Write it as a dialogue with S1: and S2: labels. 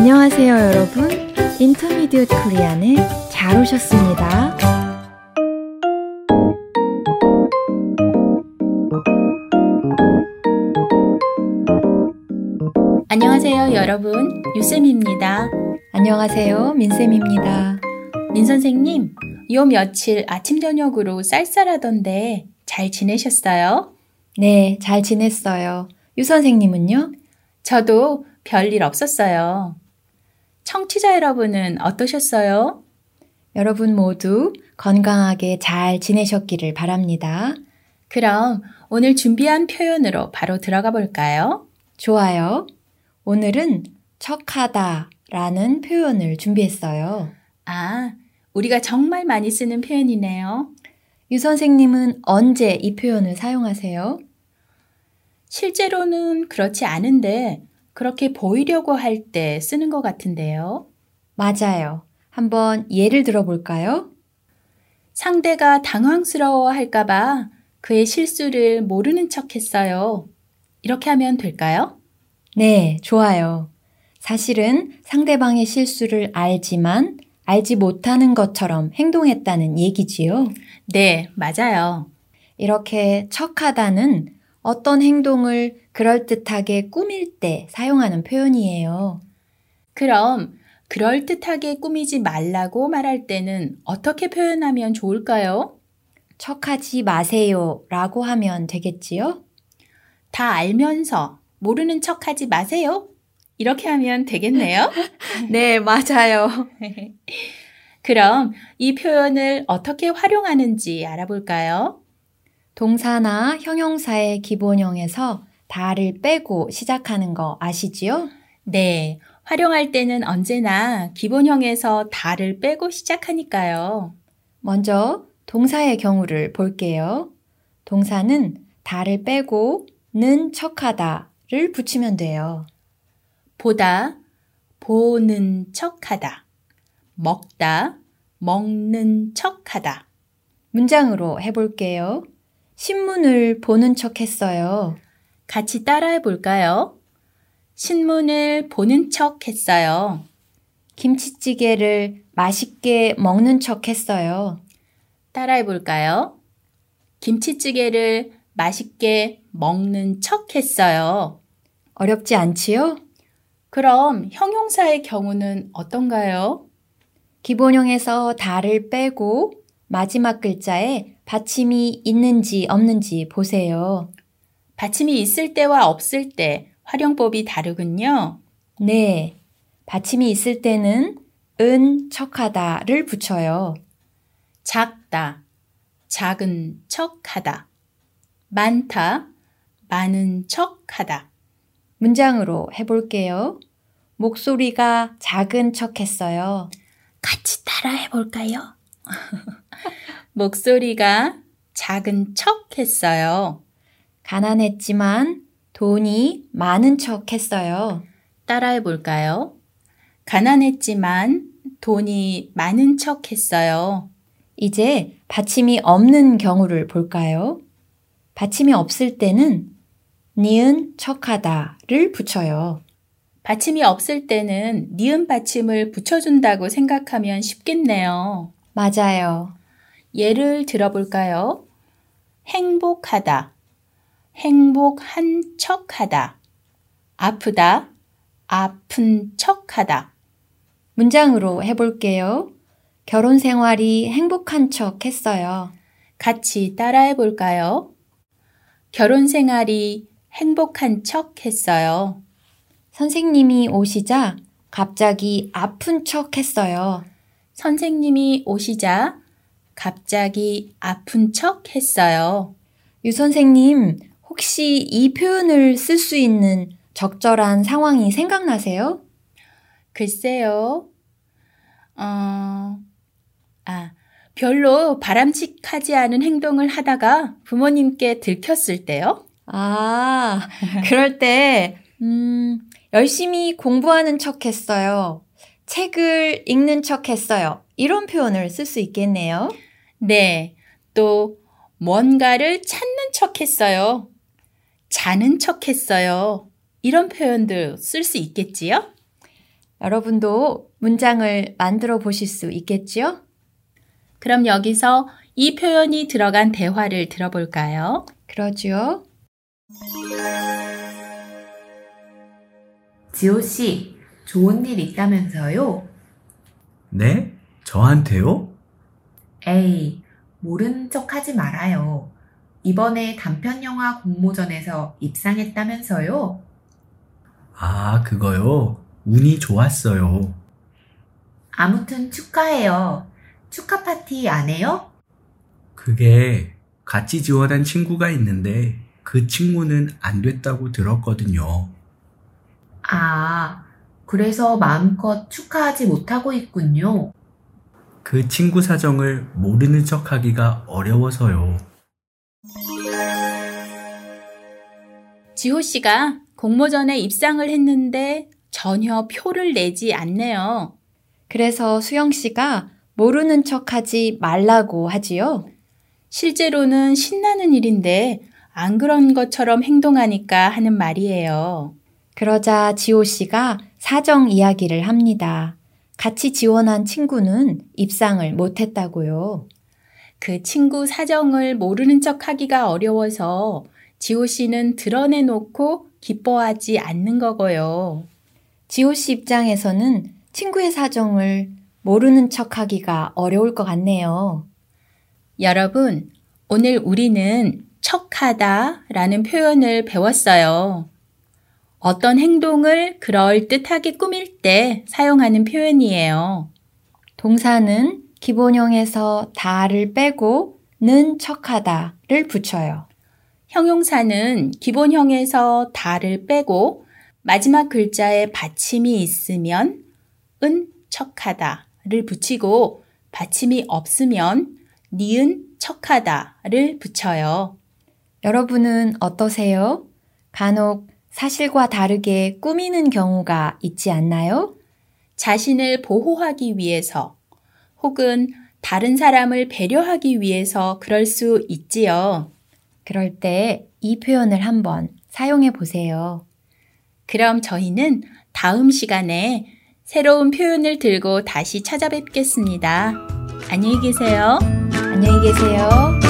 S1: 안녕하세요, 여러분. 인터미디엇 코리안에 잘 오셨습니다.
S2: 안녕하세요, 여러분. 유쌤입니다.
S1: 안녕하세요, 민쌤입니다.
S2: 민 선생님, 요 며칠 아침 저녁으로 쌀쌀하던데 잘 지내셨어요?
S1: 네, 잘 지냈어요. 유 선생님은요?
S2: 저도 별일 없었어요. 청취자 여러분은 어떠셨어요?
S1: 여러분 모두 건강하게 잘 지내셨기를 바랍니다.
S2: 그럼 오늘 준비한 표현으로 바로 들어가 볼까요?
S1: 좋아요. 오늘은 척하다 라는 표현을 준비했어요.
S2: 아, 우리가 정말 많이 쓰는 표현이네요.
S1: 유 선생님은 언제 이 표현을 사용하세요?
S2: 실제로는 그렇지 않은데 그렇게 보이려고 할 때 쓰는 것 같은데요.
S1: 맞아요. 한번 예를 들어볼까요?
S2: 상대가 당황스러워 할까봐 그의 실수를 모르는 척 했어요. 이렇게 하면 될까요?
S1: 네, 좋아요. 사실은 상대방의 실수를 알지만 알지 못하는 것처럼 행동했다는 얘기지요.
S2: 네, 맞아요.
S1: 이렇게 척하다는 어떤 행동을 그럴듯하게 꾸밀 때 사용하는 표현이에요.
S2: 그럼 그럴듯하게 꾸미지 말라고 말할 때는 어떻게 표현하면 좋을까요?
S1: 척하지 마세요 라고 하면 되겠지요?
S2: 다 알면서 모르는 척 하지 마세요. 이렇게 하면 되겠네요.
S1: 네, 맞아요.
S2: 그럼 이 표현을 어떻게 활용하는지 알아볼까요?
S1: 동사나 형용사의 기본형에서 다를 빼고 시작하는 거 아시지요?
S2: 네. 활용할 때는 언제나 기본형에서 다를 빼고 시작하니까요.
S1: 먼저 동사의 경우를 볼게요. 동사는 다를 빼고 는 척하다를 붙이면 돼요.
S2: 보다, 보는 척하다. 먹다, 먹는 척하다.
S1: 문장으로 해볼게요. 신문을 보는 척 했어요.
S2: 같이 따라해 볼까요? 신문을 보는 척 했어요.
S1: 김치찌개를 맛있게 먹는 척 했어요.
S2: 따라해 볼까요? 김치찌개를 맛있게 먹는 척 했어요.
S1: 어렵지 않지요?
S2: 그럼 형용사의 경우는 어떤가요?
S1: 기본형에서 다를 빼고 마지막 글자에 받침이 있는지 없는지 보세요.
S2: 받침이 있을 때와 없을 때 활용법이 다르군요.
S1: 네. 받침이 있을 때는 은 척하다를 붙여요.
S2: 작다, 작은 척하다. 많다, 많은 척하다.
S1: 문장으로 해볼게요. 목소리가 작은 척 했어요.
S2: 같이 따라 해 볼까요? 목소리가 작은 척 했어요.
S1: 가난했지만 돈이 많은 척 했어요.
S2: 따라해 볼까요? 가난했지만 돈이 많은 척 했어요.
S1: 이제 받침이 없는 경우를 볼까요? 받침이 없을 때는 니은 척하다를 붙여요.
S2: 받침이 없을 때는 니은 받침을 붙여준다고 생각하면 쉽겠네요.
S1: 맞아요.
S2: 예를 들어볼까요? 행복하다. 행복한 척하다. 아프다. 아픈 척하다.
S1: 문장으로 해볼게요. 결혼 생활이 행복한 척 했어요.
S2: 같이 따라해 볼까요? 결혼 생활이 행복한 척 했어요.
S1: 선생님이 오시자 갑자기 아픈 척 했어요.
S2: 선생님이 오시자 갑자기 아픈 척 했어요.
S1: 유 선생님, 혹시 이 표현을 쓸 수 있는 적절한 상황이 생각나세요?
S2: 글쎄요. 어, 아, 별로 바람직하지 않은 행동을 하다가 부모님께 들켰을 때요?
S1: 아, 그럴 때, 음, 열심히 공부하는 척 했어요. 책을 읽는 척 했어요. 이런 표현을 쓸 수 있겠네요.
S2: 네. 또, 뭔가를 찾는 척 했어요. 자는 척 했어요. 이런 표현들 쓸수 있겠지요?
S1: 여러분도 문장을 만들어 보실 수 있겠지요?
S2: 그럼 여기서 이 표현이 들어간 대화를 들어볼까요?
S1: 그러죠.
S3: 지호 씨, 좋은 일 있다면서요?
S4: 네? 저한테요?
S3: 에이, 모르는 척 하지 말아요. 이번에 단편 영화 공모전에서 입상했다면서요?
S4: 아, 그거요? 운이 좋았어요.
S3: 아무튼 축하해요. 축하 파티 안 해요?
S4: 그게 같이 지원한 친구가 있는데 그 친구는 안 됐다고 들었거든요.
S3: 아, 그래서 마음껏 축하하지 못하고 있군요.
S4: 그 친구 사정을 모르는 척 하기가 어려워서요.
S2: 지호 씨가 공모전에 입상을 했는데 전혀 표를 내지 않네요.
S1: 그래서 수영 씨가 모르는 척 하지 말라고 하지요.
S2: 실제로는 신나는 일인데 안 그런 것처럼 행동하니까 하는 말이에요.
S1: 그러자 지호 씨가 사정 이야기를 합니다. 같이 지원한 친구는 입상을 못했다고요.
S2: 그 친구 사정을 모르는 척 하기가 어려워서 지호 씨는 드러내놓고 기뻐하지 않는 거고요.
S1: 지호 씨 입장에서는 친구의 사정을 모르는 척 하기가 어려울 것 같네요.
S2: 여러분, 오늘 우리는 척하다 라는 표현을 배웠어요. 어떤 행동을 그럴듯하게 꾸밀 때 사용하는 표현이에요.
S1: 동사는 기본형에서 다를 빼고 는 척하다를 붙여요.
S2: 형용사는 기본형에서 다를 빼고 마지막 글자에 받침이 있으면 은 척하다를 붙이고 받침이 없으면 니은 척하다를 붙여요.
S1: 여러분은 어떠세요? 간혹 사실과 다르게 꾸미는 경우가 있지 않나요?
S2: 자신을 보호하기 위해서 혹은 다른 사람을 배려하기 위해서 그럴 수 있지요.
S1: 그럴 때 이 표현을 한번 사용해 보세요.
S2: 그럼 저희는 다음 시간에 새로운 표현을 들고 다시 찾아뵙겠습니다. 안녕히 계세요.
S1: 안녕히 계세요.